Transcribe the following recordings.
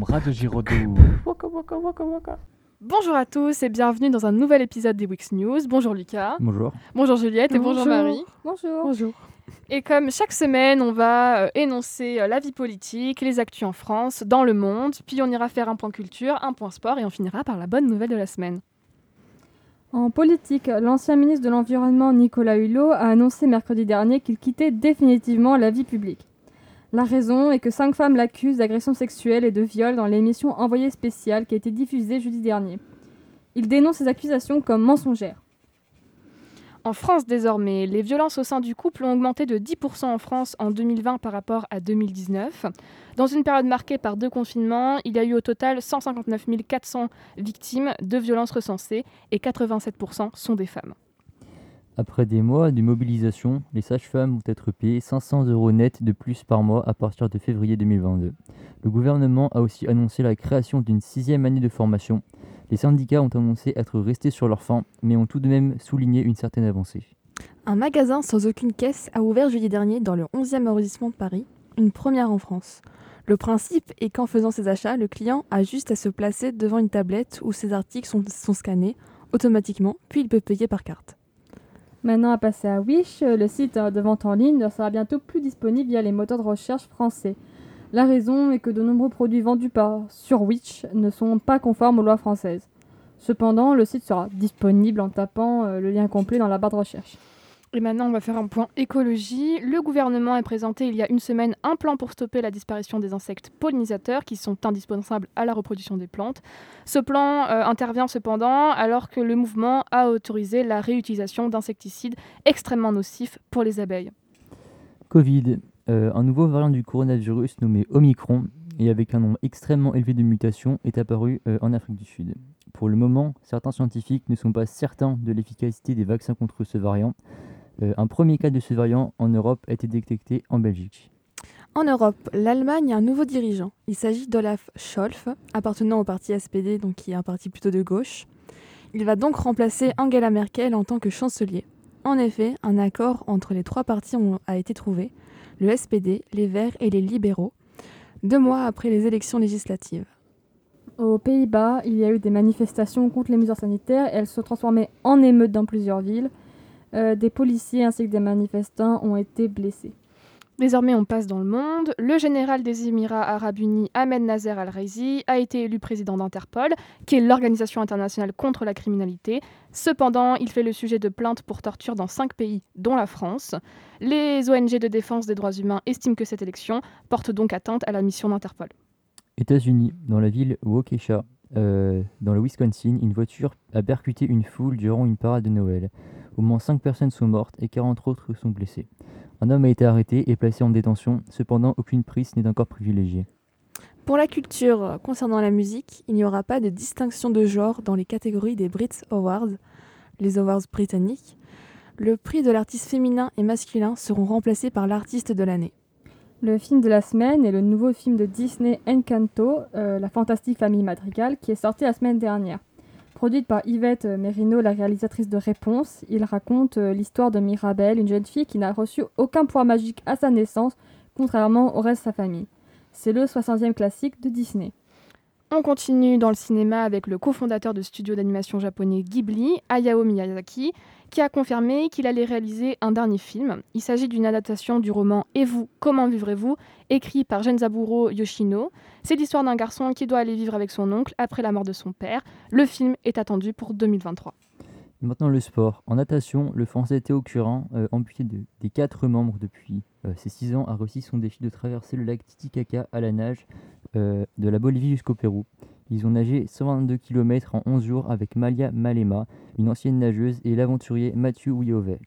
from Radio Giraudoux. Waka, waka, waka, waka. Bonjour à tous et bienvenue dans un nouvel épisode des Wix News. Bonjour Lucas. Bonjour. Bonjour Juliette et bonjour Marie. Bonjour. Bonjour. Et comme chaque semaine, on va euh, énoncer euh, la vie politique, les actus en France, dans le monde, puis on ira faire un point culture, un point sport et on finira par la bonne nouvelle de la semaine. En politique, l'ancien ministre de l'Environnement Nicolas Hulot a annoncé mercredi dernier qu'il quittait définitivement la vie publique. La raison est que cinq femmes l'accusent d'agression sexuelle et de viol dans l'émission Envoyé spécial qui a été diffusée jeudi dernier. Il dénonce ces accusations comme mensongères. En France désormais, les violences au sein du couple ont augmenté de 10% en France en 2020 par rapport à 2019. Dans une période marquée par deux confinements, il y a eu au total 159 400 victimes de violences recensées et 87% sont des femmes. Après des mois de mobilisation, les sages-femmes vont être payées 500 euros net de plus par mois à partir de février 2022. Le gouvernement a aussi annoncé la création d'une sixième année de formation. Les syndicats ont annoncé être restés sur leur faim, mais ont tout de même souligné une certaine avancée. Un magasin sans aucune caisse a ouvert jeudi dernier dans le 11e arrondissement de Paris, une première en France. Le principe est qu'en faisant ses achats, le client a juste à se placer devant une tablette où ses articles sont, sont scannés automatiquement, puis il peut payer par carte. Maintenant à passer à Wish, le site de vente en ligne ne sera bientôt plus disponible via les moteurs de recherche français. La raison est que de nombreux produits vendus par sur Wish ne sont pas conformes aux lois françaises. Cependant, le site sera disponible en tapant euh, le lien complet dans la barre de recherche. Et maintenant, on va faire un point écologie. Le gouvernement a présenté il y a une semaine un plan pour stopper la disparition des insectes pollinisateurs qui sont indispensables à la reproduction des plantes. Ce plan euh, intervient cependant alors que le mouvement a autorisé la réutilisation d'insecticides extrêmement nocifs pour les abeilles. Covid, euh, un nouveau variant du coronavirus nommé Omicron et avec un nombre extrêmement élevé de mutations est apparu euh, en Afrique du Sud. Pour le moment, certains scientifiques ne sont pas certains de l'efficacité des vaccins contre ce variant. Euh, un premier cas de ce variant en Europe a été détecté en Belgique. En Europe, l'Allemagne a un nouveau dirigeant. Il s'agit d'Olaf Scholz, appartenant au parti SPD, donc qui est un parti plutôt de gauche. Il va donc remplacer Angela Merkel en tant que chancelier. En effet, un accord entre les trois partis a été trouvé, le SPD, les Verts et les libéraux, deux mois après les élections législatives. Aux Pays-Bas, il y a eu des manifestations contre les mesures sanitaires et elles se sont transformées en émeutes dans plusieurs villes. Euh, des policiers ainsi que des manifestants ont été blessés. Désormais, on passe dans le monde. Le général des Émirats arabes unis, Ahmed Nasser al-Raisi, a été élu président d'Interpol, qui est l'organisation internationale contre la criminalité. Cependant, il fait le sujet de plaintes pour torture dans cinq pays, dont la France. Les ONG de défense des droits humains estiment que cette élection porte donc atteinte à la mission d'Interpol. États-Unis, dans la ville Waukesha, euh, dans le Wisconsin, une voiture a percuté une foule durant une parade de Noël. Au moins 5 personnes sont mortes et 40 autres sont blessées. Un homme a été arrêté et placé en détention, cependant aucune prise n'est encore privilégiée. Pour la culture euh, concernant la musique, il n'y aura pas de distinction de genre dans les catégories des Brit Awards, les awards britanniques. Le prix de l'artiste féminin et masculin seront remplacés par l'artiste de l'année. Le film de la semaine est le nouveau film de Disney Encanto, euh, la fantastique famille matricale, qui est sorti la semaine dernière. Produite par Yvette euh, Merino, la réalisatrice de Réponse, il raconte euh, l'histoire de Mirabelle, une jeune fille qui n'a reçu aucun pouvoir magique à sa naissance, contrairement au reste de sa famille. C'est le 60e classique de Disney. On continue dans le cinéma avec le cofondateur de studio d'animation japonais Ghibli, Hayao Miyazaki, qui a confirmé qu'il allait réaliser un dernier film. Il s'agit d'une adaptation du roman Et vous, comment vivrez-vous écrit par Genzaburo Yoshino. C'est l'histoire d'un garçon qui doit aller vivre avec son oncle après la mort de son père. Le film est attendu pour 2023. Maintenant le sport. En natation, le français Théo Curin, euh, amputé de- des quatre membres depuis euh, ses 6 ans, a réussi son défi de traverser le lac Titicaca à la nage euh, de la Bolivie jusqu'au Pérou. Ils ont nagé 122 km en 11 jours avec Malia Malema, une ancienne nageuse, et l'aventurier Mathieu Ouyovet.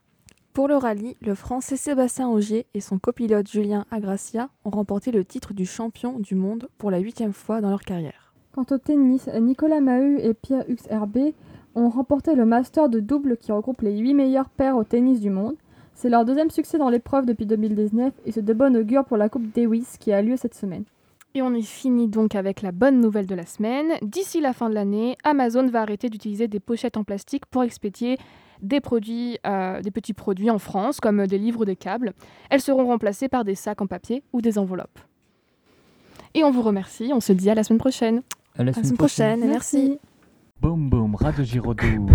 Pour le rallye, le Français Sébastien Ogier et son copilote Julien Agracia ont remporté le titre du champion du monde pour la huitième fois dans leur carrière. Quant au tennis, Nicolas Mahut et Pierre Hux Herbé ont remporté le Master de double qui regroupe les 8 meilleures paires au tennis du monde. C'est leur deuxième succès dans l'épreuve depuis 2019 et c'est de bonne augure pour la Coupe Davis qui a lieu cette semaine. Et on est fini donc avec la bonne nouvelle de la semaine. D'ici la fin de l'année, Amazon va arrêter d'utiliser des pochettes en plastique pour expédier des produits, euh, des petits produits en France, comme des livres ou des câbles. Elles seront remplacées par des sacs en papier ou des enveloppes. Et on vous remercie. On se dit à la semaine prochaine. À la À la semaine semaine prochaine merci. Merci. Boum boum, Radio Giraudoux.